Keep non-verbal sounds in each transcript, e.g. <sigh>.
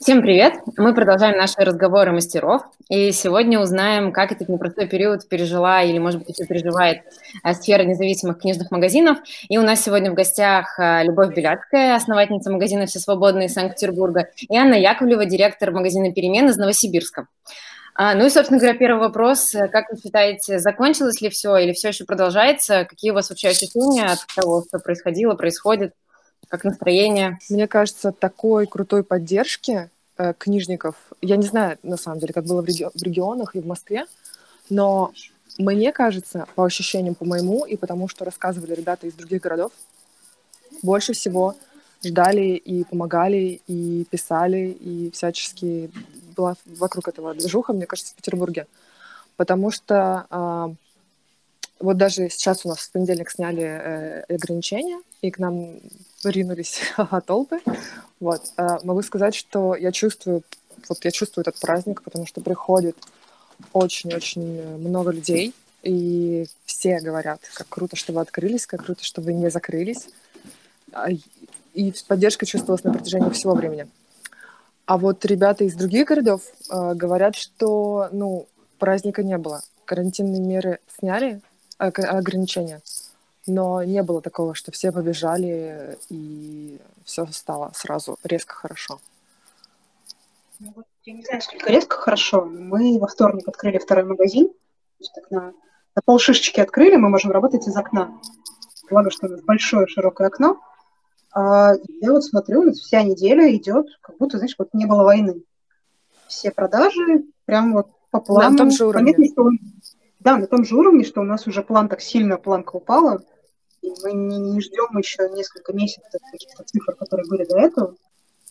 Всем привет! Мы продолжаем наши разговоры мастеров, и сегодня узнаем, как этот непростой период пережила или, может быть, еще переживает э, сфера независимых книжных магазинов. И у нас сегодня в гостях э, Любовь Беляцкая, основательница магазина «Все свободные» из Санкт-Петербурга, и Анна Яковлева, директор магазина «Перемен» из Новосибирска. А, ну и, собственно говоря, первый вопрос. Как вы считаете, закончилось ли все или все еще продолжается? Какие у вас вообще ощущения от того, что происходило, происходит? Как настроение? Мне кажется, такой крутой поддержки э, книжников, я не знаю, на самом деле, как было в, реги- в регионах и в Москве, но мне кажется, по ощущениям, по моему, и потому что рассказывали ребята из других городов, больше всего ждали и помогали, и писали, и всячески была вокруг этого движуха, мне кажется, в Петербурге. Потому что э, вот даже сейчас у нас в понедельник сняли э, ограничения, и к нам ринулись <laughs> толпы. Вот. Э, могу сказать, что я чувствую, вот я чувствую этот праздник, потому что приходит очень-очень много людей, и все говорят, как круто, что вы открылись, как круто, что вы не закрылись. А, и поддержка чувствовалась на протяжении всего времени. А вот ребята из других городов э, говорят, что ну, праздника не было. Карантинные меры сняли, э, ограничения, но не было такого, что все побежали и все стало сразу резко хорошо. Ну, вот, я не знаю, сколько резко хорошо. Мы во вторник открыли второй магазин. Так на, на полшишечки открыли, мы можем работать из окна. Благо, что у нас большое широкое окно. А я вот смотрю, вот вся неделя идет, как будто, знаешь, вот не было войны. Все продажи прям вот по плану. На том же уровне. Понятно, что, да, на том же уровне, что у нас уже план так сильно, планка упала. И мы не, не ждем еще несколько месяцев каких-то цифр, которые были до этого.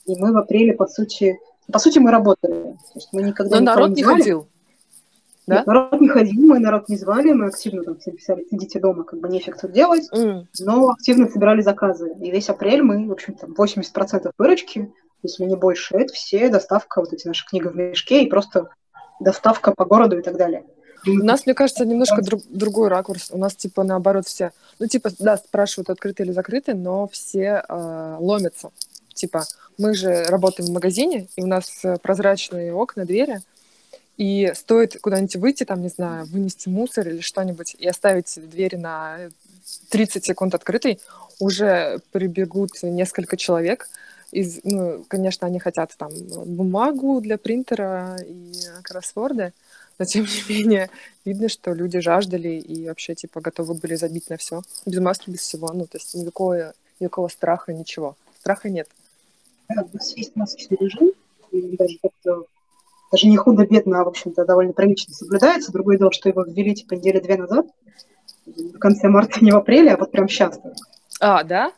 И мы в апреле, по сути, по сути, мы работали. То есть мы никогда Но народ не ходил. Да? Нет, народ не ходил, мы народ не звали, мы активно там все писали, сидите дома, как бы нефиг тут делать, mm. но активно собирали заказы. И весь апрель мы, в общем, там 80% выручки, если не больше, это все доставка, вот эти наши книги в мешке и просто доставка по городу и так далее. У нас, мне кажется, немножко друг, другой ракурс. У нас, типа, наоборот, все, ну, типа, да, спрашивают, открыты или закрыты, но все э, ломятся. Типа, мы же работаем в магазине, и у нас э, прозрачные окна, двери, и стоит куда-нибудь выйти, там, не знаю, вынести мусор или что-нибудь, и оставить двери на 30 секунд открытой, уже прибегут несколько человек. Из, ну, конечно, они хотят там бумагу для принтера и кроссворды, но тем не менее видно, что люди жаждали и вообще типа готовы были забить на все без маски, без всего, ну то есть никакого никакого страха, ничего, страха нет. Да, у нас есть масочный режим, и даже как-то даже не худо-бедно, а, в общем-то, довольно прилично соблюдается. Другое дело, что его ввели, типа, недели две назад, в конце марта, не в апреле, а вот прям сейчас. А, да?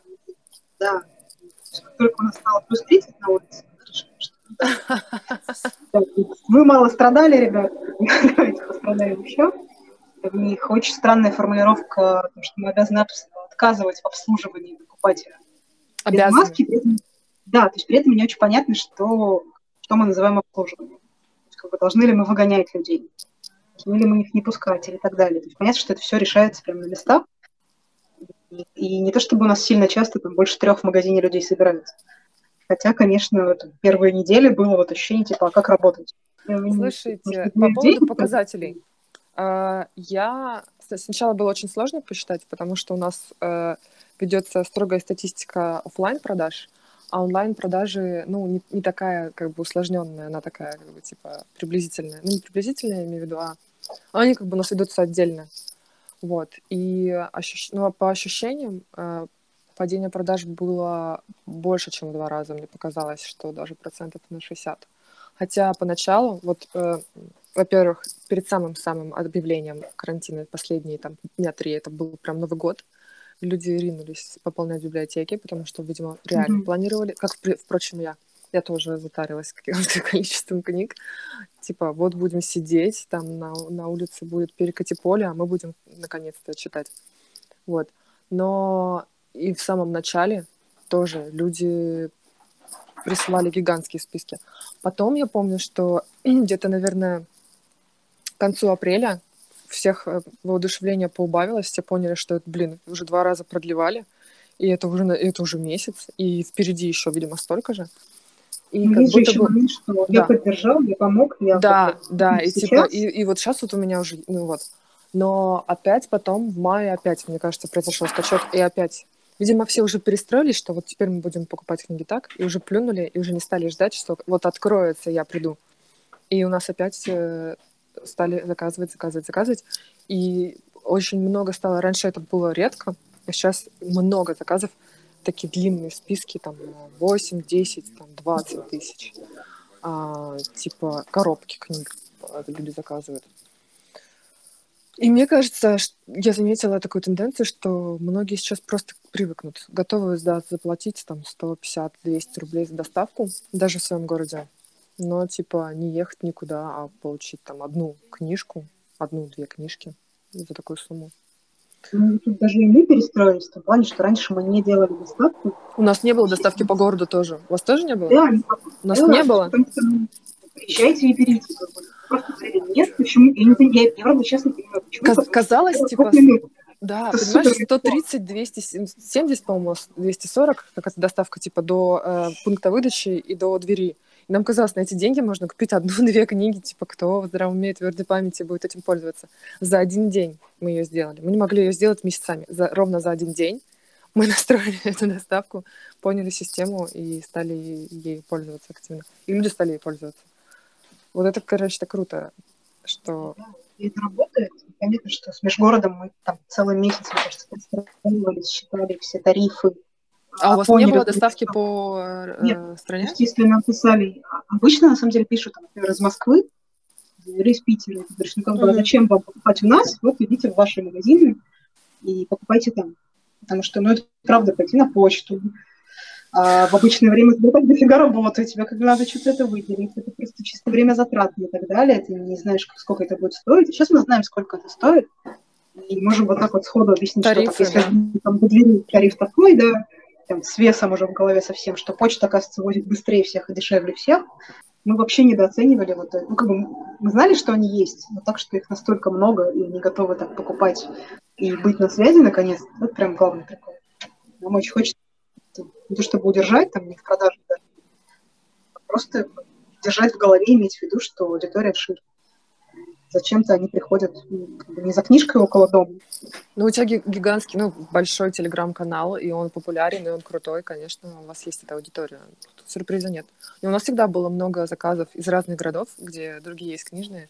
Да. Как только у нас стало плюс 30 на улице, мы мало страдали, ребят. Давайте пострадаем еще. В них очень странная формулировка, потому что мы обязаны отказывать в обслуживании покупателя. Обязаны. Маски, да, то есть при этом не очень понятно, что, что мы называем обслуживанием как бы, должны ли мы выгонять людей, должны ли мы их не пускать или так далее. То есть понятно, что это все решается прямо на местах. И, и не то чтобы у нас сильно часто там больше трех в магазине людей собираются. Хотя, конечно, вот, первые недели было вот ощущение, типа, а как работать? Слушайте, по поводу показателей. Uh, я сначала было очень сложно посчитать, потому что у нас uh, ведется строгая статистика офлайн продаж, а онлайн-продажи, ну, не, не такая, как бы, усложненная, она такая, как бы, типа, приблизительная. Ну, не приблизительная, я имею в виду, а они, как бы, у нас ведутся отдельно. Вот. И ощущ... ну, а по ощущениям, э, падение продаж было больше, чем в два раза. Мне показалось, что даже процентов на 60. Хотя поначалу, вот, э, во-первых, перед самым-самым объявлением карантина, последние там дня три, это был прям Новый год, люди ринулись пополнять библиотеки, потому что, видимо, реально mm-hmm. планировали, как, впрочем, я. Я тоже затарилась каким-то <laughs> количеством книг. Типа, вот будем сидеть, там на, на улице будет перекати поле, а мы будем наконец-то читать. Вот. Но и в самом начале тоже люди присылали гигантские списки. Потом я помню, что <clears throat> где-то, наверное, к концу апреля всех э, воодушевление поубавилось, все поняли, что это, блин, уже два раза продлевали, и это уже, это уже месяц, и впереди еще, видимо, столько же. И ну, как будто еще бы... момент, что да. я поддержал, я помог, я Да, да, и сейчас... типа, и, и вот сейчас вот у меня уже, ну вот, но опять потом в мае опять, мне кажется, произошел скачок, и опять Видимо, все уже перестроились, что вот теперь мы будем покупать книги так, и уже плюнули, и уже не стали ждать, что вот откроется, я приду. И у нас опять э, стали заказывать, заказывать, заказывать. И очень много стало. Раньше это было редко, а сейчас много заказов, такие длинные списки, там 8, 10, там 20 тысяч. А, типа коробки книг люди заказывают. И мне кажется, я заметила такую тенденцию, что многие сейчас просто привыкнут, готовы да, заплатить там 150-200 рублей за доставку, даже в своем городе. Но типа не ехать никуда, а получить там одну книжку, одну-две книжки за такую сумму. Ну, тут даже и мы перестроились в том плане, что раньше мы не делали доставку. У нас не было доставки по городу тоже. У вас тоже не было? Да, у нас не было. Приезжайте и берите. Просто нет, почему? Я, не, я, я правда честно понимаю, почему. Каз- казалось, типа, да, это понимаешь, 130, 270, по-моему, 240, как это доставка, типа, до э, пункта выдачи и до двери. И нам казалось, на эти деньги можно купить одну-две книги, типа, кто в здравом уме и твердой памяти будет этим пользоваться. За один день мы ее сделали. Мы не могли ее сделать месяцами. За, ровно за один день мы <laughs> настроили эту доставку, поняли систему и стали ей пользоваться активно. И люди стали ей пользоваться. Вот это, короче, так круто, что... И это работает. Понятно, что с межгородом мы там целый месяц, мне кажется, считали все тарифы. А, у вас поняли, не было доставки по э, Нет, стране? естественно, писали. Обычно, на самом деле, пишут, например, из Москвы или из Питера. Ты говоришь, ну как бы, mm-hmm. зачем вам покупать у нас? Вот идите в ваши магазины и покупайте там. Потому что, ну, это правда, пойти на почту, а в обычное время тебе так дофига работы, тебе как бы надо что-то это выделить, это просто чисто время затратно и так далее, ты не знаешь, сколько это будет стоить. Сейчас мы знаем, сколько это стоит, и можем вот так вот сходу объяснить, Тарифы, что так, если да. там выделить тариф такой, да, там, с весом уже в голове совсем, что почта, оказывается, возит быстрее всех и дешевле всех, мы вообще недооценивали вот. Ну, как бы мы знали, что они есть, но так, что их настолько много, и они готовы так покупать и быть на связи, наконец, это прям главный прикол. Нам очень хочется не то чтобы удержать, там, не в продаже даже, а просто держать в голове, иметь в виду, что аудитория шире. Зачем-то они приходят ну, как бы не за книжкой около дома. Ну, у тебя гигантский, ну, большой телеграм-канал, и он популярен, и он крутой, конечно, у вас есть эта аудитория. Тут сюрприза нет. И у нас всегда было много заказов из разных городов, где другие есть книжные,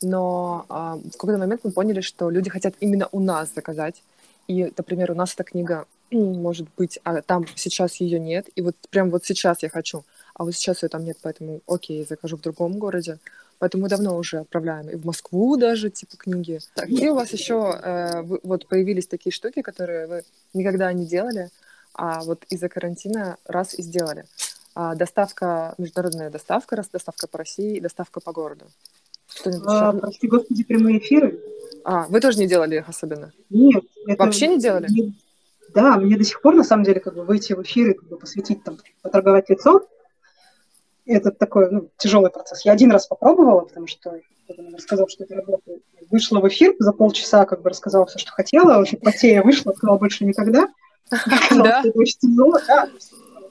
но а, в какой-то момент мы поняли, что люди хотят именно у нас заказать. И, например, у нас эта книга может быть, а там сейчас ее нет, и вот прям вот сейчас я хочу, а вот сейчас ее там нет, поэтому окей, закажу в другом городе. Поэтому мы давно уже отправляем и в Москву даже, типа, книги. Так, и у вас еще э, вы, вот появились такие штуки, которые вы никогда не делали, а вот из-за карантина раз и сделали. А, доставка, международная доставка, раз доставка по России и доставка по городу. А, прости господи, прямые эфиры. А, вы тоже не делали их особенно? Нет. Вообще не делали? Не, да, мне до сих пор, на самом деле, как бы выйти в эфир и как бы посвятить там, поторговать лицом, это такой ну, тяжелый процесс. Я один раз попробовала, потому что рассказал, что это работает. Вышла в эфир, за полчаса как бы рассказала все, что хотела, уже потея вышла, сказала больше никогда. <laughs> Да.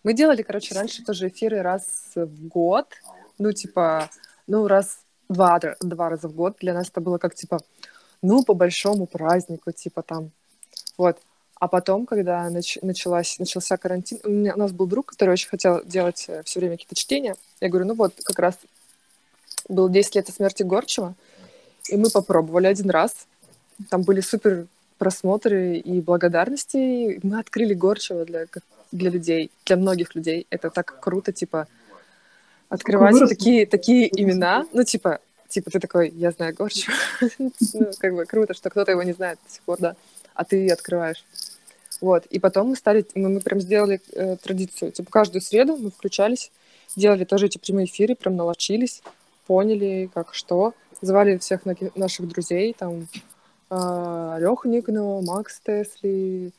Мы делали, короче, раньше тоже эфиры раз в год, ну, типа, ну, раз два, два раза в год. Для нас это было как, типа, ну, по большому празднику, типа, там, вот. А потом, когда нач- началась, начался карантин, у, меня, у нас был друг, который очень хотел делать э, все время какие-то чтения. Я говорю, ну вот, как раз было 10 лет со смерти Горчева, и мы попробовали один раз. Там были супер просмотры и благодарности. Мы открыли Горчева для, для людей, для многих людей. Это так круто, типа, открывать такие, такие имена. Ну, типа, типа ты такой, я знаю Горчева. <laughs> ну, как бы круто, что кто-то его не знает до сих пор, да а ты открываешь. Вот. И потом мы стали, мы, мы прям сделали э, традицию. Типа каждую среду мы включались, делали тоже эти прямые эфиры, прям налочились, поняли, как что. Звали всех наших друзей, там, э, Леху Никонова, Макс Тесли.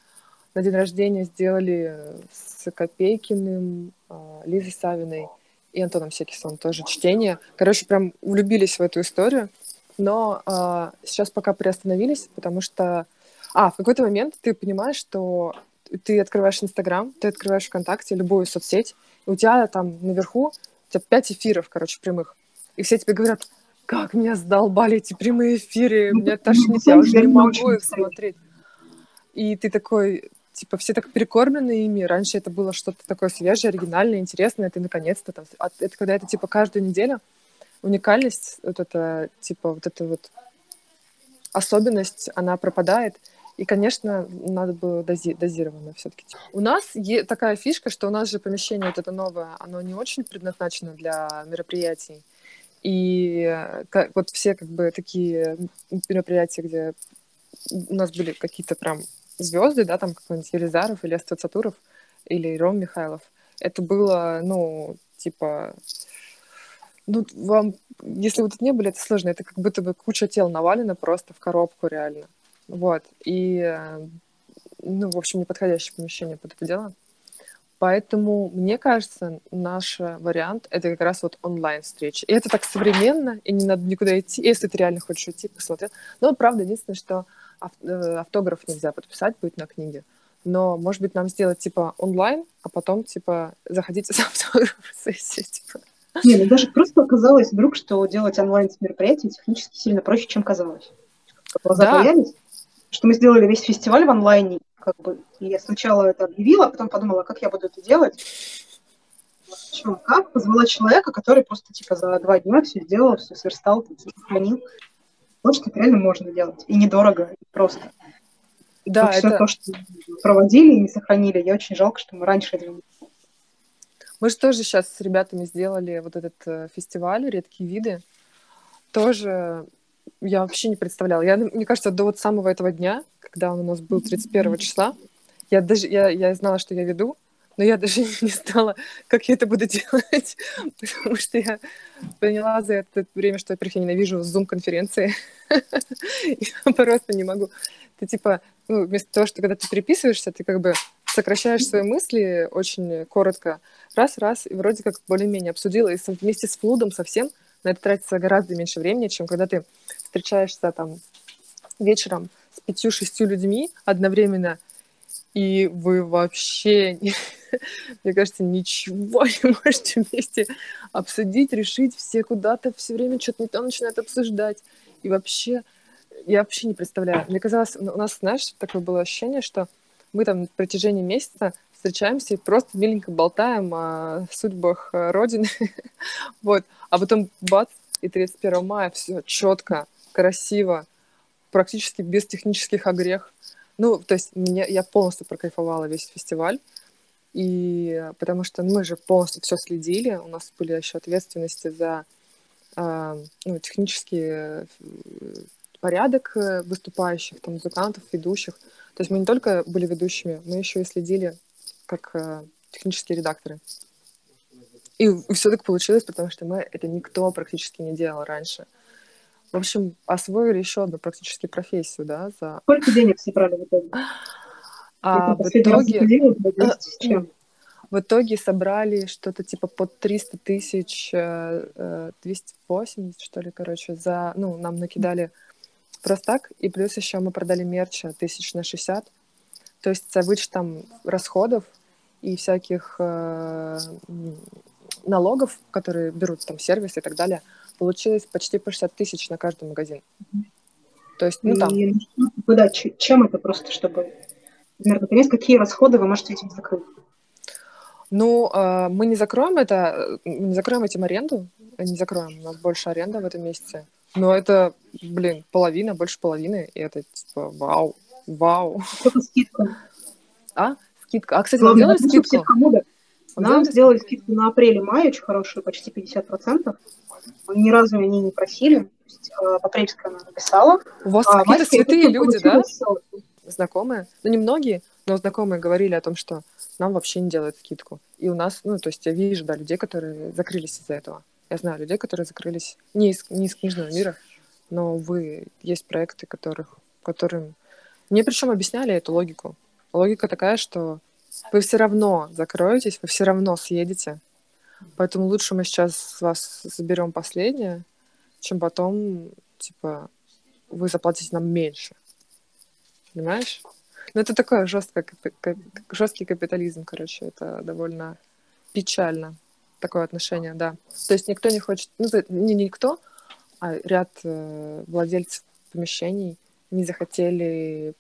На день рождения сделали с Копейкиным, э, Лизой Савиной и Антоном Секисом тоже чтение. Короче, прям влюбились в эту историю. Но э, сейчас пока приостановились, потому что а, в какой-то момент ты понимаешь, что ты открываешь Инстаграм, ты открываешь ВКонтакте, любую соцсеть, и у тебя там наверху тебя пять эфиров, короче, прямых. И все тебе говорят, как меня задолбали эти прямые эфиры, ну, меня тошнит, я уже не могу их смотреть. И ты такой, типа, все так перекормлены ими. Раньше это было что-то такое свежее, оригинальное, интересное. Ты наконец-то там... А это когда это, типа, каждую неделю уникальность, вот это, типа, вот эта вот особенность, она пропадает. И, конечно, надо было дози дозированно все-таки. У нас такая фишка, что у нас же помещение вот это новое, оно не очень предназначено для мероприятий. И как, вот все как бы такие мероприятия, где у нас были какие-то прям звезды, да, там какой-нибудь Елизаров или Астацатуров или Ром Михайлов, это было, ну, типа, ну, вам, если вы тут не были, это сложно, это как будто бы куча тел навалена просто в коробку реально. Вот, и, ну, в общем, неподходящее помещение под это дело. Поэтому, мне кажется, наш вариант — это как раз вот онлайн-встречи. И это так современно, и не надо никуда идти, если ты реально хочешь идти, посмотреть. Но, правда, единственное, что Э, автограф нельзя подписать будет на книге. Но, может быть, нам сделать, типа, онлайн, а потом, типа, заходите за автограф-сессию, типа. Не, ну даже просто оказалось вдруг, что делать онлайн мероприятие технически сильно проще, чем казалось. Глаза да. появились, что мы сделали весь фестиваль в онлайне, как бы, и я сначала это объявила, а потом подумала, как я буду это делать. Что, как? Позвала человека, который просто, типа, за два дня все сделал, все сверстал, все сохранил. Вот что это реально можно делать. И недорого, и просто. Да, это... Все то, что проводили и не сохранили. Я очень жалко, что мы раньше этого не мы же тоже сейчас с ребятами сделали вот этот э, фестиваль «Редкие виды». Тоже я вообще не представляла. Я, мне кажется, до вот самого этого дня, когда он у нас был 31 числа, я даже я, я знала, что я веду, но я даже <laughs> не знала, как я это буду <laughs> делать, потому что я поняла за это время, что, во-первых, я ненавижу зум-конференции. <laughs> я просто не могу. Ты типа, ну, вместо того, что когда ты переписываешься, ты как бы сокращаешь свои мысли очень коротко, раз-раз, и вроде как более-менее обсудила, и вместе с флудом совсем на это тратится гораздо меньше времени, чем когда ты встречаешься там вечером с пятью-шестью людьми одновременно, и вы вообще, <laughs> мне кажется, ничего не можете вместе обсудить, решить, все куда-то все время что-то не то начинают обсуждать. И вообще, я вообще не представляю. Мне казалось, у нас, знаешь, такое было ощущение, что мы там на протяжении месяца встречаемся и просто миленько болтаем о судьбах э, Родины. <laughs> вот. А потом бац, и 31 мая все четко, красиво, практически без технических огрех. Ну, то есть меня, я полностью прокайфовала весь фестиваль. И потому что мы же полностью все следили, у нас были еще ответственности за э, ну, технический э, порядок э, выступающих, там, музыкантов, ведущих. То есть мы не только были ведущими, мы еще и следили как э, технические редакторы. И, и все так получилось, потому что мы это никто практически не делал раньше. В общем, освоили еще одну практически профессию, да, за... Сколько денег собрали в итоге? А, в итоге... Ходила, в итоге собрали что-то типа под 300 тысяч, 280, э, э, что ли, короче, за... Ну, нам накидали просто так, и плюс еще мы продали мерча тысяч на 60. То есть за вычетом расходов и всяких э, налогов, которые берут там сервис и так далее, получилось почти по 60 тысяч на каждый магазин. То есть, ну там... И, да, чем это просто, чтобы примерно понять, какие расходы вы можете этим закрыть? Ну, э, мы не закроем это, не закроем этим аренду, не закроем, у нас больше аренда в этом месяце. Но это, блин, половина, больше половины, и это типа вау, вау. Скидка? А? Скидка. А, кстати, мы делали скидку? Нам сделали скидку на апрель-май, очень хорошую, почти 50%. Мы ни разу они не просили. То есть, э, Апрельская она написала. У вас а какие-то святые люди, да? Знакомые? Ну, не многие, но знакомые говорили о том, что нам вообще не делают скидку. И у нас, ну, то есть я вижу, да, людей, которые закрылись из-за этого. Я знаю людей, которые закрылись не из, не из книжного мира, но, вы есть проекты, которых, которым... Мне причем объясняли эту логику. Логика такая, что вы все равно закроетесь, вы все равно съедете. Поэтому лучше мы сейчас с вас заберем последнее, чем потом, типа, вы заплатите нам меньше. Понимаешь? Ну, это такой жесткий, капитализм, короче, это довольно печально. такое отношение, да. То есть никто не хочет, ну, не никто, а ряд э, владельцев помещений не захотели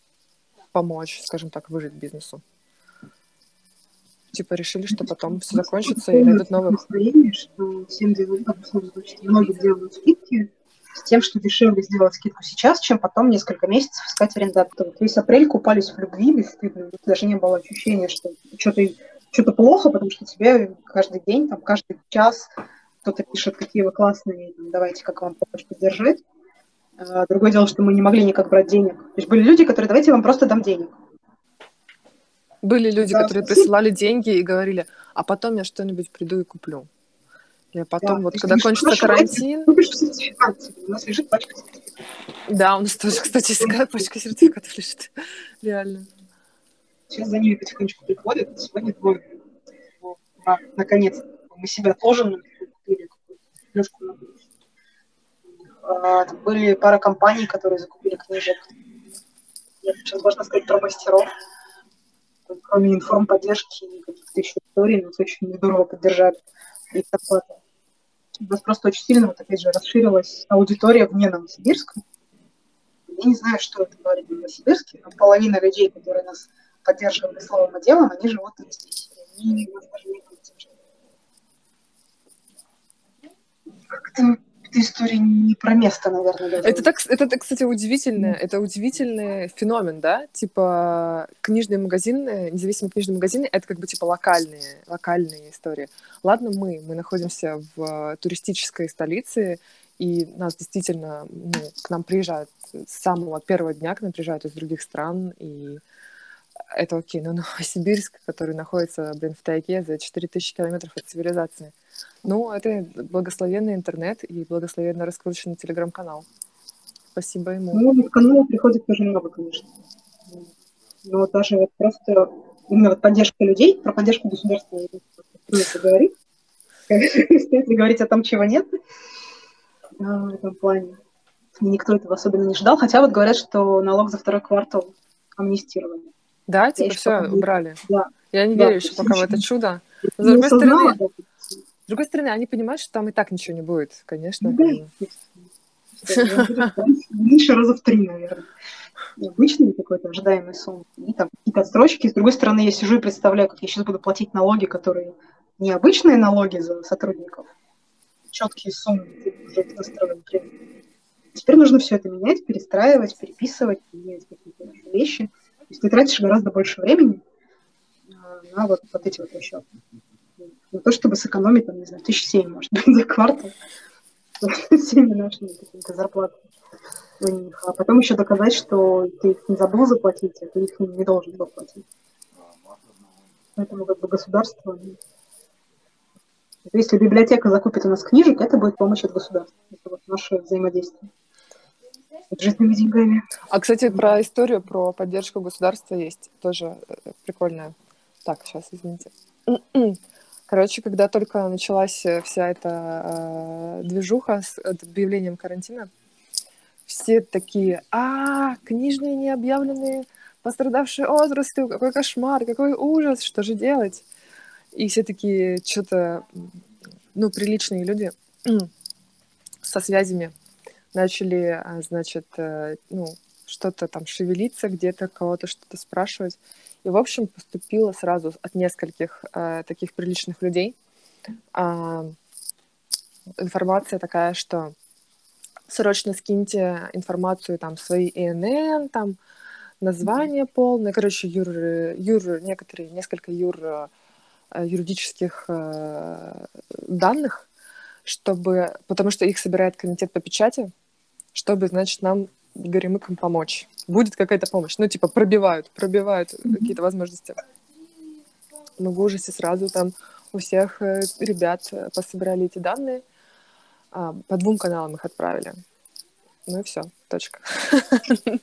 помочь, скажем так, выжить бизнесу. Типа решили, что потом все закончится и найдут новых. Настроение, что всем делают, многие делают скидки, с тем, что дешевле сделать скидку сейчас, чем потом несколько месяцев искать арендатора. Весь апрель купались в любви бесстыдно. Даже не было ощущения, что что-то что плохо, потому что тебе каждый день, там, каждый час кто-то пишет, какие вы классные, там, давайте как вам помочь поддержать. А другое дело, что мы не могли никак брать денег. То есть были люди, которые, давайте я вам просто дам денег. Были люди, да, которые спасибо. присылали деньги и говорили, а потом я что-нибудь приду и куплю. Я потом, да, вот когда кончится карантин... У нас лежит пачка Да, у нас тоже, кстати, такая пачка сертификатов лежит. Реально. Сейчас за ними потихонечку приходят. Сегодня двое. Наконец, мы себя тоже купили а, Были пара компаний, которые закупили книжек. Я сейчас можно сказать про мастеров. Кроме информподдержки и каких-то еще историй, нас очень здорово поддержали их зарплаты у нас просто очень сильно, вот опять же, расширилась аудитория вне Новосибирска. Я не знаю, что это говорит в Новосибирске, но половина людей, которые нас поддерживали словом и делом, они живут здесь. Они даже не. Как-то эта история не про место, наверное. Даже. Это, так, это, кстати, удивительно. Mm. Это удивительный феномен, да? Типа книжные магазины, независимые книжные магазины, это как бы типа локальные, локальные истории. Ладно, мы, мы находимся в туристической столице, и нас действительно, ну, к нам приезжают с самого первого дня, к нам приезжают из других стран, и это окей, но <laughs> Новосибирск, который находится, блин, в тайге за 4000 километров от цивилизации – ну, это благословенный интернет и благословенно раскрученный телеграм-канал. Спасибо ему. Ну, в канале приходит тоже много, конечно. Но вот даже вот просто именно вот поддержка людей, про поддержку государства стоит говорить. Стоит ли говорить о том, чего нет в этом плане. Никто этого особенно не ждал, хотя вот говорят, что налог за второй квартал амнистировали. Да, типа все, убрали. Да. Я не верю еще пока в это чудо. С другой стороны, с другой стороны, они понимают, что там и так ничего не будет, конечно. Да, Меньше раза в три, наверное. Обычный какой-то ожидаемый сон. И там какие-то строчки. С другой стороны, я сижу и представляю, как я сейчас буду платить налоги, которые не обычные налоги за сотрудников, четкие суммы, уже настроены Теперь нужно все это менять, перестраивать, переписывать, менять какие-то вещи. То есть ты тратишь гораздо больше времени а, на вот, вот эти вот расчеты на то, чтобы сэкономить, там, не знаю, тысяч семь, может быть, <laughs> за квартал всеми <laughs> нашими какими-то зарплатами у них. А потом еще доказать, что ты их не забыл заплатить, а ты их не должен был платить. Поэтому как бы государство... Ну, если библиотека закупит у нас книжек, это будет помощь от государства. Это вот наше взаимодействие бюджетными деньгами. А, кстати, про историю, про поддержку государства есть тоже э, прикольная. Так, сейчас, извините. Короче, когда только началась э, вся эта э, движуха с объявлением карантина, все такие, а, книжные необъявленные пострадавшие отрасли, какой кошмар, какой ужас, что же делать? И все такие, что-то, ну, приличные люди <clears throat> со связями начали, а, значит, э, ну, что-то там шевелиться где-то, кого-то что-то спрашивать. И, в общем, поступила сразу от нескольких э, таких приличных людей. Э, информация такая, что срочно скиньте информацию, там, свои ИНН, там, название полное, короче, юр, юр, некоторые, несколько юр, э, юридических э, данных, чтобы, потому что их собирает комитет по печати, чтобы, значит, нам горемыкам помочь. Будет какая-то помощь. Ну, типа, пробивают, пробивают mm-hmm. какие-то возможности. Мы в ужасе сразу там у всех э, ребят э, пособирали эти данные. А, по двум каналам их отправили. Ну и все, точка. <laughs>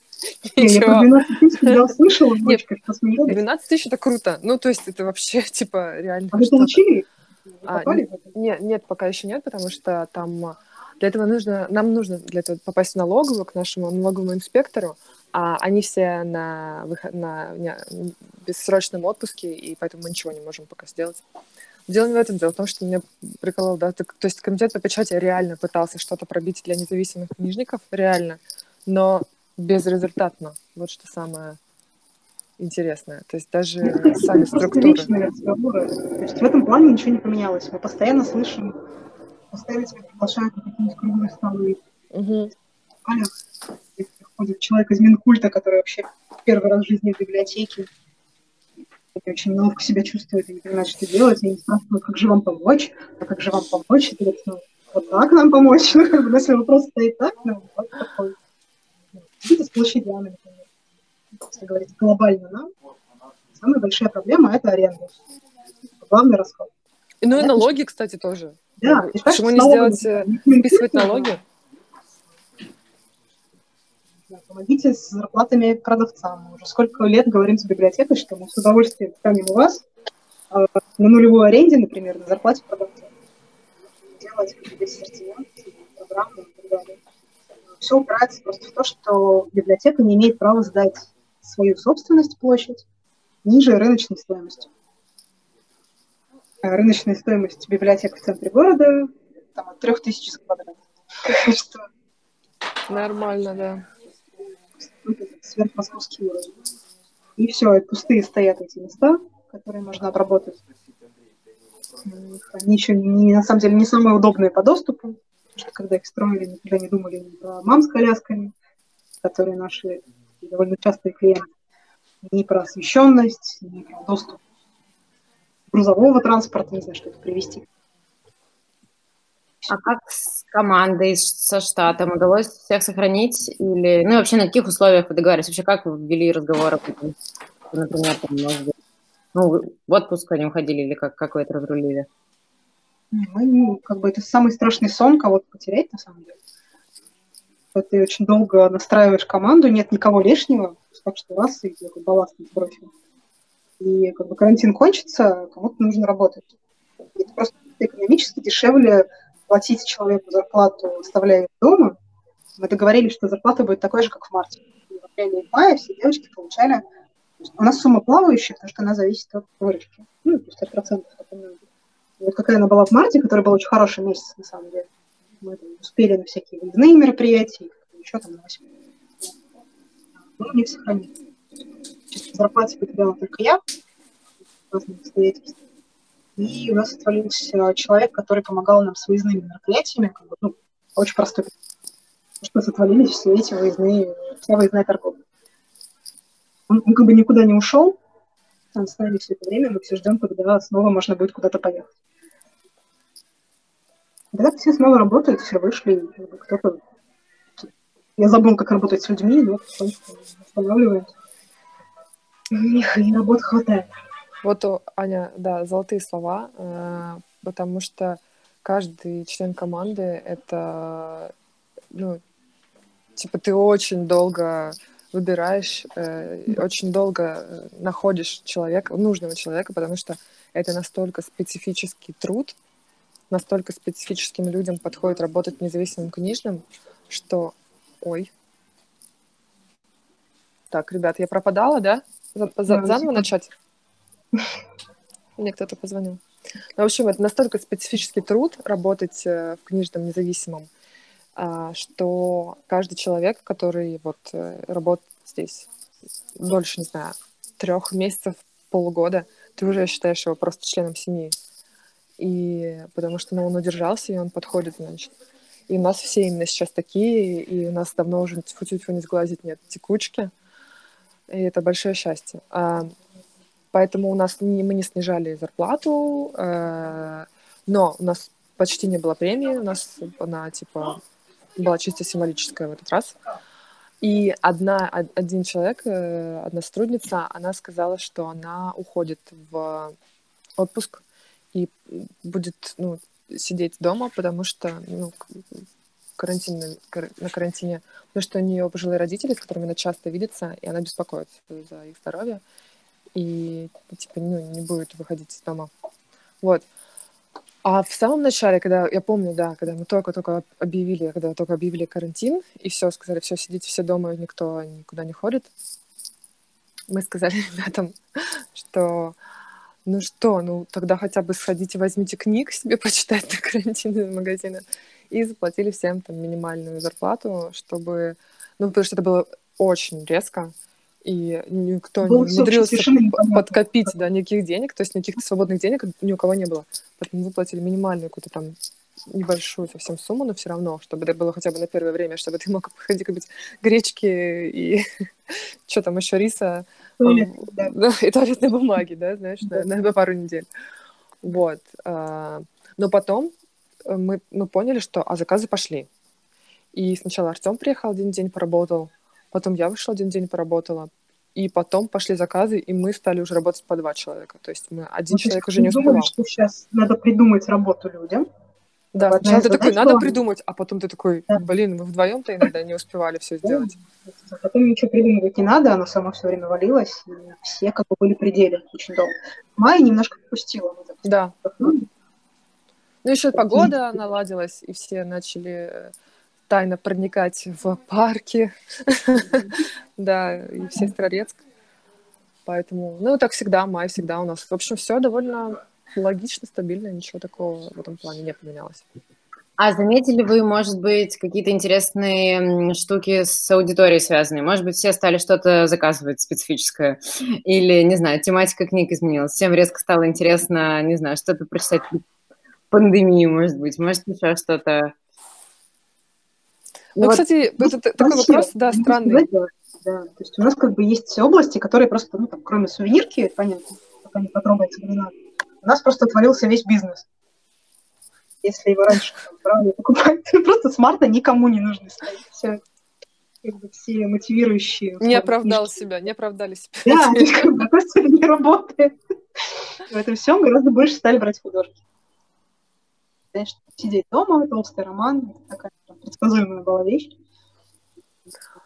Я 12 тысяч <laughs> я услышала, 12 тысяч это круто. Ну, то есть это вообще, <laughs> типа, реально А вы получили? А, нет, нет, пока еще нет, потому что там для этого нужно, нам нужно для этого попасть в налоговую, к нашему налоговому инспектору, а они все на, выход, на, на бессрочном отпуске, и поэтому мы ничего не можем пока сделать. Дело не в этом, дело в том, что меня приколол, да, то есть комитет по печати реально пытался что-то пробить для независимых книжников, реально, но безрезультатно. Вот что самое интересное. То есть даже ну, сами структуры. разговоры. То есть в этом плане ничего не поменялось. Мы постоянно слышим, постоянно тебя приглашают на какие-нибудь круглые столы. Угу. Приходит человек из Минкульта, который вообще первый раз в жизни в библиотеке, и очень неловко себя чувствует и не понимает, что делать, и они спрашивают, как же вам помочь, а как же вам помочь, и говорят, ну, вот так нам помочь, <laughs> ну, как бы, если вопрос стоит так, ну, вот такой. Идите с площадями, например. Если говорить глобально нам, самая большая проблема – это аренда. Главный расход. Ну и налоги, кстати, тоже. Да. Почему не сделать, э, списывать налоги? помогите с зарплатами продавцам. Мы уже сколько лет говорим с библиотекой, что мы с удовольствием станем у вас э, на нулевой аренде, например, на зарплате продавца. Делать программы и так далее. Все упирается просто в то, что библиотека не имеет права сдать свою собственность, площадь, ниже рыночной стоимости. А рыночная стоимость библиотек в центре города там, от 3000 за квадрат. <laughs> Нормально, да сверхмосковский уровень. И все, и пустые стоят эти места, которые можно обработать. Они еще не, на самом деле не самые удобные по доступу, потому что когда их строили, никогда не думали ни про мам с колясками, которые наши довольно частые клиенты, ни про освещенность, ни про доступ грузового транспорта, не знаю, что это привести. А как с командой, со штатом удалось всех сохранить? Или, ну, вообще на каких условиях вы договаривались? Вообще как вы ввели разговоры? Например, там, может быть, ну, в отпуск они уходили или как, как вы это разрулили? Мы, ну, как бы, это самый страшный сон кого-то потерять, на самом деле. Ты очень долго настраиваешь команду, нет никого лишнего, так что раз и балласт не сбросил. И как бы карантин кончится, кому-то нужно работать. Это просто экономически дешевле платить человеку зарплату, оставляя его дома, мы договорились, что зарплата будет такой же, как в марте. И в апреле и мае все девочки получали... У нас сумма плавающая, потому что она зависит от выручки. Ну, то есть от процентов. Вот какая она была в марте, который был очень хороший месяц, на самом деле. Мы там, успели на всякие выездные мероприятия, еще там на 8. Но у них сохранилось. Зарплате потеряла только я. И у нас отвалился человек, который помогал нам с выездными мероприятиями. Как бы, ну, очень простой. Что отвалились все эти выездные, вся выездная торговля. Он, он как бы никуда не ушел, он с нами все это время, мы все ждем, когда снова можно будет куда-то поехать. Да, все снова работают, все вышли, кто-то... Я забыл, как работать с людьми, но потихоньку восстанавливаем. Их и работы хватает. Вот, Аня, да, золотые слова, э, потому что каждый член команды — это, ну, типа ты очень долго выбираешь, э, очень долго э, находишь человека, нужного человека, потому что это настолько специфический труд, настолько специфическим людям подходит работать независимым книжным, что... Ой. Так, ребят, я пропадала, да? За, за, заново начать? <laughs> Мне кто-то позвонил. Ну, в общем, это настолько специфический труд работать э, в книжном независимом, а, что каждый человек, который вот э, работает здесь дольше, не знаю, трех месяцев, полугода, ты уже считаешь его просто членом семьи. И потому что ну, он удержался, и он подходит, значит. И у нас все именно сейчас такие, и у нас давно уже тьфу-тьфу не сглазить нет текучки. И это большое счастье. А Поэтому у нас не, мы не снижали зарплату, э, но у нас почти не было премии, у нас она типа была чисто символическая в этот раз. И одна, один человек, э, одна сотрудница, она сказала, что она уходит в отпуск и будет ну, сидеть дома, потому что ну, карантин, на карантине, потому что у нее пожилые родители, с которыми она часто видится, и она беспокоится за их здоровье и типа ну, не будет выходить из дома. Вот. А в самом начале, когда я помню, да, когда мы только-только объявили, когда только объявили карантин, и все, сказали, все, сидите все дома, никто никуда не ходит, мы сказали <laughs> ребятам, что ну что, ну тогда хотя бы сходите, возьмите книг себе почитать на <laughs> карантине в магазины. И заплатили всем там минимальную зарплату, чтобы... Ну, потому что это было очень резко, и никто было не умудрился подкопить да, никаких денег, то есть никаких свободных денег ни у кого не было. Поэтому выплатили минимальную какую-то там небольшую совсем сумму, но все равно, чтобы это было хотя бы на первое время, чтобы ты мог ходить купить гречки и <laughs> что там еще риса <laughs> и туалетной бумаги, да, знаешь, на, пару недель. Вот. А, но потом мы, мы поняли, что а заказы пошли. И сначала Артем приехал один день, поработал, потом я вышла один день, поработала, и потом пошли заказы, и мы стали уже работать по два человека. То есть мы один ну, человек уже не успевал. Думали, что сейчас надо придумать работу людям, да, вот сначала ты такой, надо придумать, а потом ты такой, блин, мы вдвоем-то иногда не успевали все сделать. А потом ничего придумывать не надо, оно само все время валилось, и все как бы были пределе очень долго. Май немножко попустила. Да. Ну, еще погода наладилась, и все начали э, тайно проникать в парки. <laughs> Да, и в Сестрорецк. Поэтому, ну, так всегда, май всегда у нас. В общем, все довольно логично, стабильно, ничего такого в этом плане не поменялось. А заметили вы, может быть, какие-то интересные штуки с аудиторией связанные? Может быть, все стали что-то заказывать специфическое? Или, не знаю, тематика книг изменилась? Всем резко стало интересно, не знаю, что-то прочитать пандемию, может быть? Может, еще что-то? Ну, вот. кстати, это такой вопрос, да, странный. Да, то есть у нас как бы есть области, которые просто, ну, там, кроме сувенирки, понятно, пока не потрогается, не надо у нас просто отвалился весь бизнес. Если его раньше брали покупать, просто с марта никому не нужны стоит. Все, как бы все мотивирующие. Не оправдал книжки. себя, не оправдали себя. Да, <laughs> просто не работает. В этом всем гораздо больше стали брать художки. Конечно, сидеть дома, толстый роман, такая предсказуемая была вещь.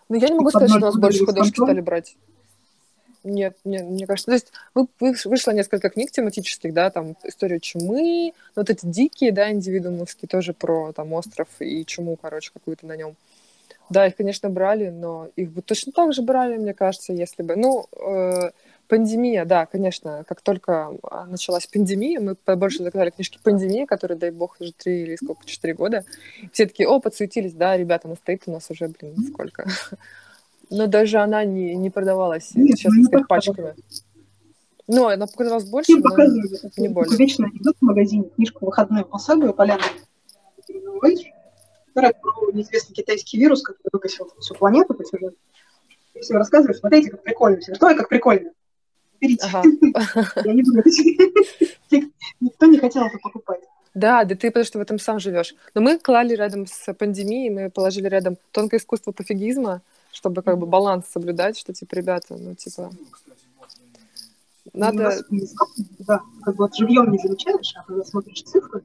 Ну, я не могу сказать, что у нас больше художки стали брать. Нет, нет, мне кажется, то есть вы, вышло несколько книг тематических, да, там история чумы, вот эти дикие, да, индивидуумовские, тоже про там остров и чуму, короче, какую-то на нем. Да, их, конечно, брали, но их бы точно так же брали, мне кажется, если бы, ну, э, пандемия, да, конечно, как только а, началась пандемия, мы побольше заказали книжки «Пандемия», которые, дай бог, уже три или сколько, четыре года. Все такие, о, подсуетились, да, ребята, она стоит у нас уже, блин, сколько? Но даже она не, не продавалась Нет, сейчас, ну, так сказать, пачками. Ну, она показалась больше, но не больше. Вечно идут в магазине книжку «Выходное пособие» Поляна которая про неизвестный китайский вирус, который выкосил всю планету по сюжету. И все рассказывают, смотрите, как прикольно. Все, ой, как прикольно. Берите. Ага. <laughs> Я не буду. <laughs> Никто не хотел это покупать. Да, да ты потому что в этом сам живешь. Но мы клали рядом с пандемией, мы положили рядом тонкое искусство пофигизма, чтобы как бы баланс соблюдать, что типа, ребята, ну типа... Надо... Да, как бы вот живьем не замечаешь, а когда смотришь цифры,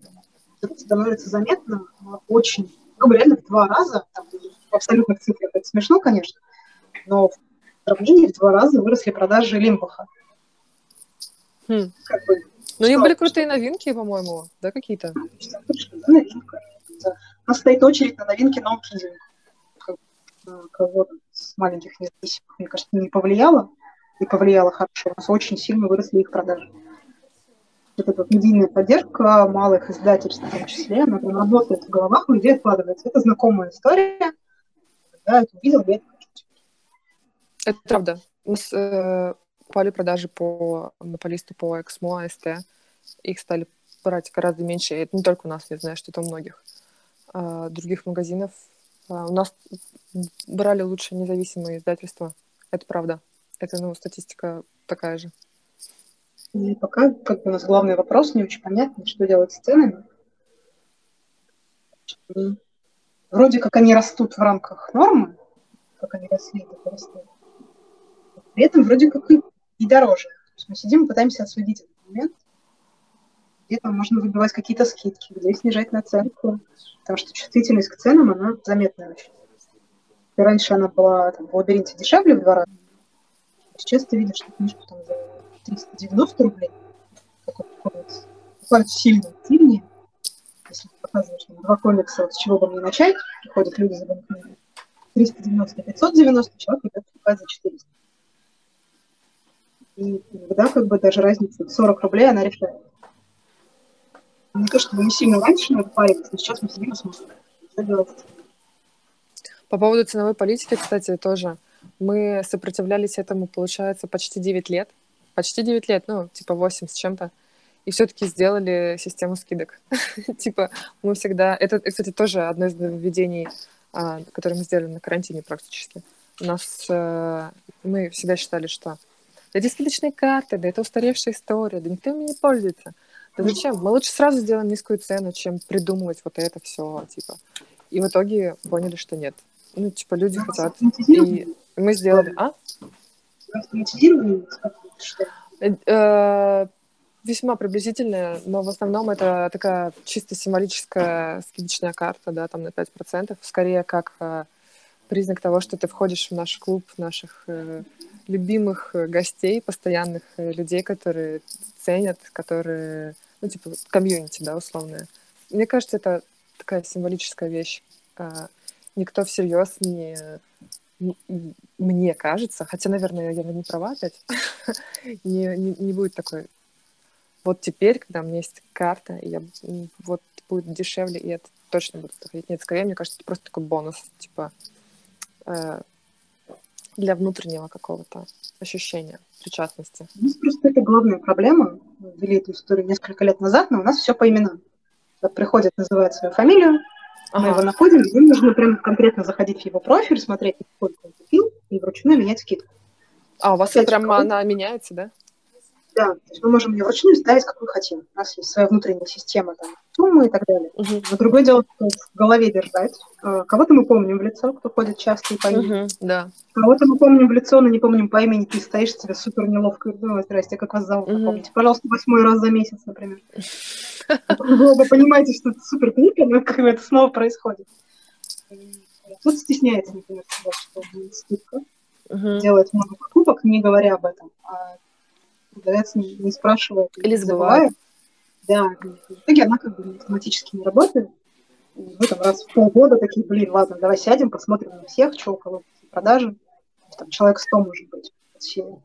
это становится заметно очень, ну, реально в два раза, там, в абсолютных цифрах это смешно, конечно, но в сравнении в два раза выросли продажи Лимбаха. Хм. Как бы, ну, у них были крутые новинки, по-моему, да, какие-то? Новинка. У нас стоит очередь на новинки non-kidding кого-то с маленьких независимых, мне кажется, не повлияло, и повлияло хорошо. У нас очень сильно выросли их продажи. Вот эта вот медийная поддержка малых издательств в том числе, она прям работает в головах, у людей откладывается. Это знакомая история. Да, это увидел, я это Это правда. У нас э, упали продажи по монополисту по Эксмо, АСТ. Их стали брать гораздо меньше. Это не только у нас, я знаю, что это у многих э, других магазинов. Э, у нас брали лучше независимые издательства. Это правда. Это, ну, статистика такая же. И пока как у нас главный вопрос, не очень понятно, что делать с ценами. Вроде как они растут в рамках нормы, как они росли, так растут. При этом вроде как и, и дороже. То есть мы сидим и пытаемся отследить этот момент, где там можно выбивать какие-то скидки, где снижать наценку, потому что чувствительность к ценам, она заметная очень. И раньше она была там, в лабиринте дешевле в два раза. Сейчас ты видишь, что книжку там за 390 рублей. Буквально сильно сильнее. Если показываешь там, два комикса, с чего бы мне начать, приходят люди за книгу. 390, 590, человек идет за 400. И тогда как бы даже разница в 40 рублей она решает. Не то, чтобы мы сильно раньше парились, но сейчас мы сидим и смотрим. По поводу ценовой политики, кстати, тоже. Мы сопротивлялись этому, получается, почти 9 лет. Почти 9 лет, ну, типа 8 с чем-то. И все-таки сделали систему скидок. <laughs> типа, мы всегда... Это, кстати, тоже одно из нововведений, а, которое мы сделали на карантине практически. У нас... Э, мы всегда считали, что да эти скидочные карты, да это устаревшая история, да никто ими не пользуется. Да зачем? Мы лучше сразу сделаем низкую цену, чем придумывать вот это все, типа. И в итоге поняли, что нет. Ну, типа, люди хотят. И мы сделали... А? Э, э, весьма приблизительная, но в основном это такая чисто символическая скидочная карта, да, там на 5%, скорее как э, признак того, что ты входишь в наш клуб наших любимых гостей, постоянных людей, которые ценят, которые, ну, типа, комьюнити, да, условное. Мне кажется, это такая символическая вещь. А, никто всерьез не, мне кажется, хотя, наверное, я не права опять, <laughs> не, не, не будет такой. Вот теперь, когда у меня есть карта, я, вот будет дешевле, и это точно заходить. Нет, скорее, мне кажется, это просто такой бонус, типа, э, для внутреннего какого-то ощущения причастности. У нас просто это главная проблема. Мы ввели эту историю несколько лет назад, но у нас все по именам. Вот приходит, называет свою фамилию, ага. мы его находим, и нужно прям конкретно заходить в его профиль, смотреть, сколько он купил, и вручную менять скидку. А, у вас Кстати, прям она меняется, да? Да, то есть мы можем ее вручную ставить, как мы хотим. У нас есть своя внутренняя система, там, суммы и так далее. Угу. Но другое дело, что в голове держать. А, кого-то мы помним в лицо, кто ходит часто и по. Угу, да. Кого-то мы помним в лицо, но не помним по имени. Ты стоишь, тебе супер неловко. Ну, здрасте, как вас зовут? Угу. Помните, пожалуйста, восьмой раз за месяц, например. Вы оба понимаете, что это супер глупо, но как это снова происходит. Тут стесняется, например, сказать, что скидка. Делает много покупок, не говоря об этом. А продавец не, не спрашивает. Или забывает. Да, в итоге она как бы автоматически не работает. Вы там раз в полгода такие, блин, ладно, давай сядем, посмотрим на всех, что у кого продажи. Там человек 100 может быть, все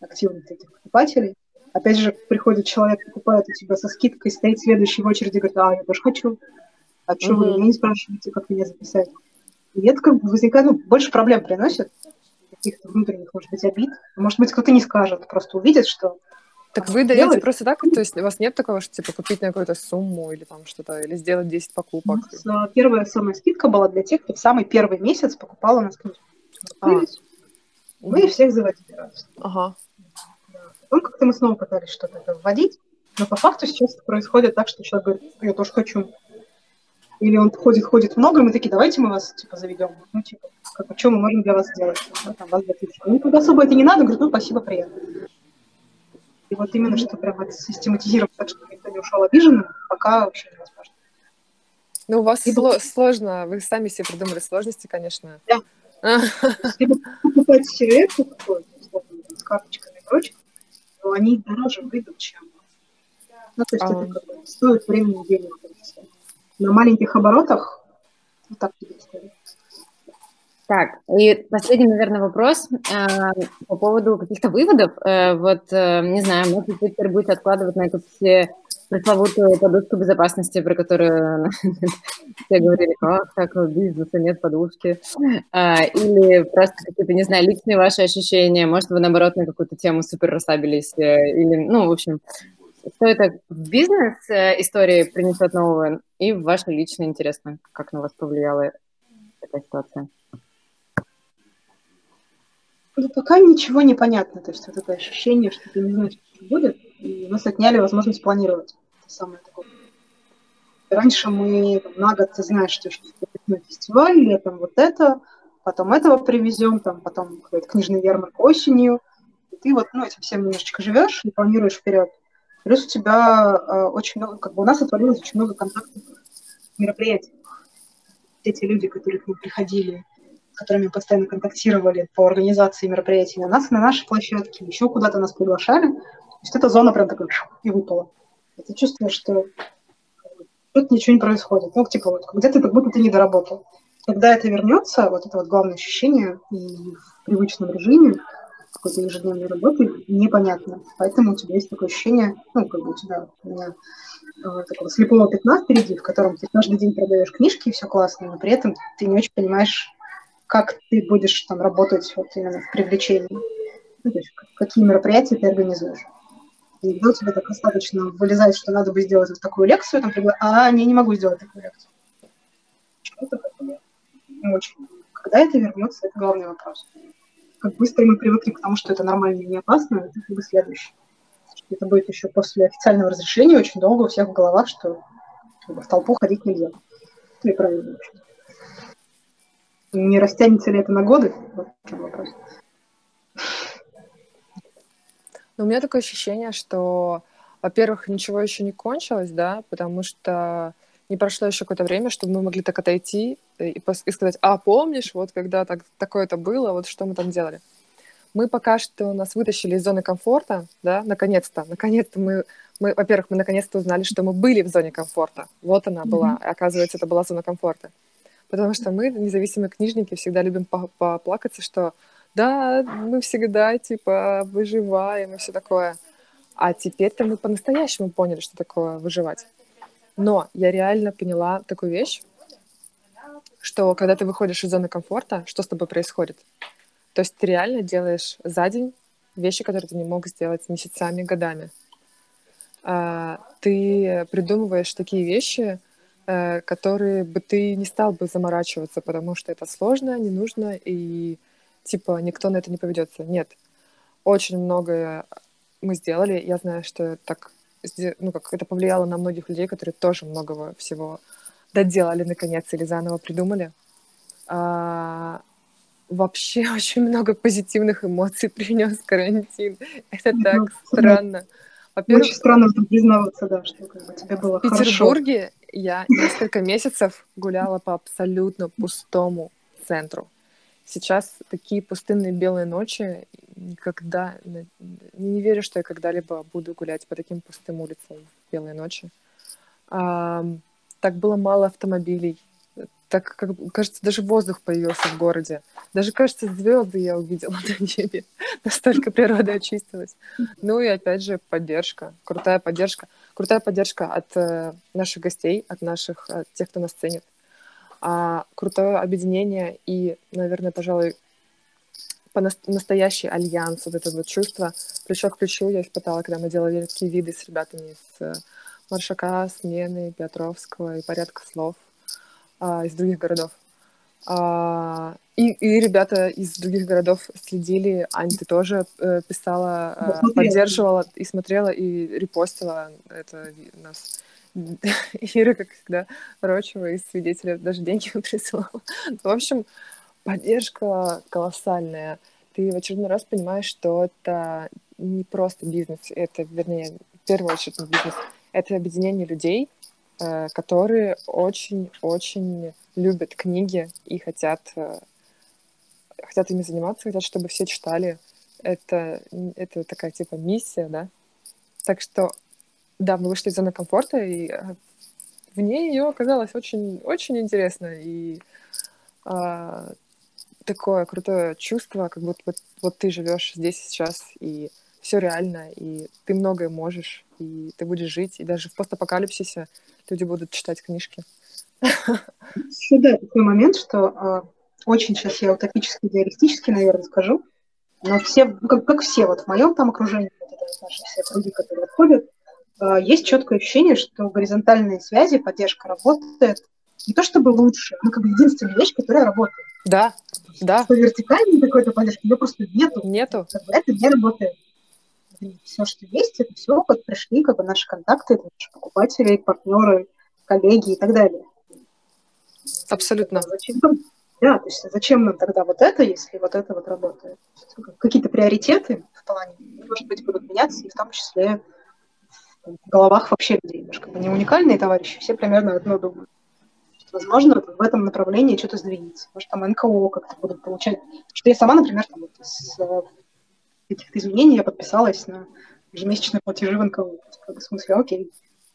активных этих покупателей. Опять же, приходит человек, покупает у тебя со скидкой, стоит следующий в очереди, говорит, а, я тоже хочу. А что вы меня не спрашиваете, как меня записать? И это как бы возникает, ну, больше проблем приносит, каких-то внутренних, может быть, обид. Может быть, кто-то не скажет, просто увидит, что так вы даете делать. просто так? То есть у вас нет такого, что типа купить на какую-то сумму или там что-то, или сделать 10 покупок? У нас первая самая скидка была для тех, кто в самый первый месяц покупал у нас книжку. А. Мы всех заводили раз. Ага. Потом как-то мы снова пытались что-то вводить, но по факту сейчас происходит так, что человек говорит, я тоже хочу. Или он ходит, ходит много, и мы такие, давайте мы вас, типа, заведем. Ну, типа, как, что мы можем для вас сделать? Ну, там, вас ну, особо это не надо, говорит, ну, спасибо, приятно. И вот именно, что прям это систематизировать так, чтобы никто не ушел обиженным, пока вообще невозможно. Ну, у вас либо... сло- сложно, вы сами себе придумали сложности, конечно. Да. Либо покупать сервет с карточками и прочее, но они дороже выйдут, чем... Ну, то есть а. это как бы стоит времени денег. На маленьких оборотах вот так тебе стоит. Так, и последний, наверное, вопрос э, по поводу каких-то выводов. Э, вот, э, не знаю, может быть, теперь будет откладывать на эту все пресловутую подушку безопасности, про которую <laughs> все говорили, как так, у бизнеса нет подушки. Э, или просто какие-то, не знаю, личные ваши ощущения. Может, вы, наоборот, на какую-то тему супер расслабились. Э, или, ну, в общем, что это в бизнес э, принесет нового, и в ваше личное интересно, как на вас повлияла эта ситуация. Ну, пока ничего не понятно. То есть вот это ощущение, что ты не знаешь, что будет, и у нас отняли возможность планировать. Это самое такое. Раньше мы там, на год, ты знаешь, что на фестиваль, летом вот это, потом этого привезем, там, потом какой-то книжный ярмарка осенью. И ты вот ну, этим всем немножечко живешь и планируешь вперед. Плюс у тебя э, очень много, как бы у нас отвалилось очень много контактов мероприятий. Эти люди, которые к нам приходили, которыми постоянно контактировали по организации мероприятий на нас, на нашей площадке, еще куда-то нас приглашали. То есть эта зона прям такая и выпала. И ты чувствуешь, что тут ничего не происходит. Ну, типа, вот где-то как будто ты не доработал. Когда это вернется, вот это вот главное ощущение и в привычном режиме, какой-то ежедневной работы непонятно. Поэтому у тебя есть такое ощущение, ну, как бы у тебя у меня э, такого слепого пятна впереди, в котором ты каждый день продаешь книжки, и все классно, но при этом ты не очень понимаешь, как ты будешь там работать вот именно в привлечении. Ну, то есть какие мероприятия ты организуешь. И у тебя так достаточно вылезает, что надо бы сделать вот такую лекцию, там, а, не, не могу сделать такую лекцию. Что-то очень. Когда это вернется, это главный вопрос как быстро мы привыкли к тому, что это нормально и не опасно, это как бы следующее. Это будет еще после официального разрешения очень долго у всех в головах, что в толпу ходить нельзя. Ну и правильно вообще. Не растянется ли это на годы? Вот в чем вопрос. Ну, у меня такое ощущение, что, во-первых, ничего еще не кончилось, да, потому что не прошло еще какое-то время, чтобы мы могли так отойти и, и сказать, а помнишь, вот когда так, такое-то было, вот что мы там делали. Мы пока что нас вытащили из зоны комфорта, да, наконец-то, наконец-то мы, мы во-первых, мы наконец-то узнали, что мы были в зоне комфорта. Вот она была, mm-hmm. оказывается, это была зона комфорта. Потому что мы, независимые книжники, всегда любим поплакаться, что да, мы всегда, типа, выживаем и все такое. А теперь-то мы по-настоящему поняли, что такое выживать. Но я реально поняла такую вещь, что когда ты выходишь из зоны комфорта, что с тобой происходит? То есть ты реально делаешь за день вещи, которые ты не мог сделать месяцами, годами. А, ты придумываешь такие вещи, которые бы ты не стал бы заморачиваться, потому что это сложно, не нужно, и типа никто на это не поведется. Нет. Очень многое мы сделали. Я знаю, что так ну, как это повлияло на многих людей, которые тоже многого всего доделали наконец или заново придумали. А, вообще <laughs> очень много позитивных эмоций <laughs> принес карантин. Это так странно. Очень странно это признаваться, да, что как бы тебе было В Петербурге я несколько месяцев гуляла по абсолютно пустому центру. Сейчас такие пустынные белые ночи никогда... Не верю, что я когда-либо буду гулять по таким пустым улицам в белые ночи. А, так было мало автомобилей. Так, как, кажется, даже воздух появился в городе. Даже, кажется, звезды я увидела <laughs> на небе. Настолько природа очистилась. Ну и опять же поддержка, крутая поддержка. Крутая поддержка от э, наших гостей, от наших, от тех, кто нас ценит а крутое объединение и, наверное, пожалуй, настоящий альянс, вот это вот чувство плечо к плечу я испытала, когда мы делали такие виды с ребятами из э, Маршака, Смены, Петровского и порядка слов а, из других городов. А, и, и ребята из других городов следили. Аня, ты тоже э, писала, э, поддерживала и смотрела, и репостила это нас. <laughs> Ира, как всегда, Рочева из свидетеля даже деньги <laughs> присылала. В общем, поддержка колоссальная. Ты в очередной раз понимаешь, что это не просто бизнес, это, вернее, в первую очередь не бизнес, это объединение людей, которые очень-очень любят книги и хотят, э, хотят ими заниматься, хотят, чтобы все читали. Это, это такая типа миссия, да. Так что да, мы вышли из зоны комфорта, и э, вне ее оказалось очень, очень интересно. И а, такое крутое чувство, как будто вот, вот ты живешь здесь сейчас, и все реально, и ты многое можешь, и ты будешь жить, и даже в постапокалипсисе люди будут читать книжки. Еще, да, такой момент, что э, очень сейчас я утопически, идеалистически, наверное, скажу, но все, как, как все, вот в моем там окружении, вот это наши все круги, которые входят, а, есть четкое ощущение, что горизонтальные связи, поддержка работает не то чтобы лучше, но как бы единственная вещь, которая работает. Да, да. Что вертикальной какой-то поддержки, ее просто нету. Нету. Это не работает. Все, что есть, это все вот пришли как бы наши контакты, это наши покупатели, партнеры, коллеги и так далее. Абсолютно. Зачем, да, то есть зачем нам тогда вот это, если вот это вот работает? Какие-то приоритеты в плане, может быть, будут меняться, и в том числе в головах вообще людей. Как бы не уникальные товарищи, все примерно одно думают. Возможно, в этом направлении что-то сдвинется. Может, там НКО как-то будут получать. Что я сама, например, там, вот, с каких-то изменений я подписалась на ежемесячные платежи в НКО. В смысле, окей.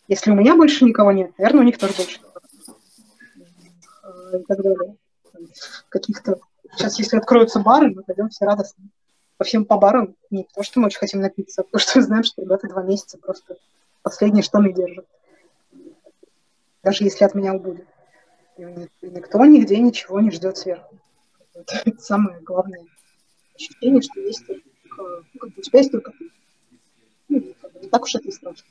Если у меня больше никого нет, наверное, у них тоже больше э, и так далее. Каких-то... Сейчас, если откроются бары, мы пойдем все радостно по всем по барам, не потому что мы очень хотим напиться, а потому что знаем, что ребята два месяца просто последние штаны держат. Даже если от меня убудет. И никто нигде ничего не ждет сверху. <laughs> Это самое главное ощущение, что есть ну, как бы у тебя есть только ты. Ну, так уж это и страшно.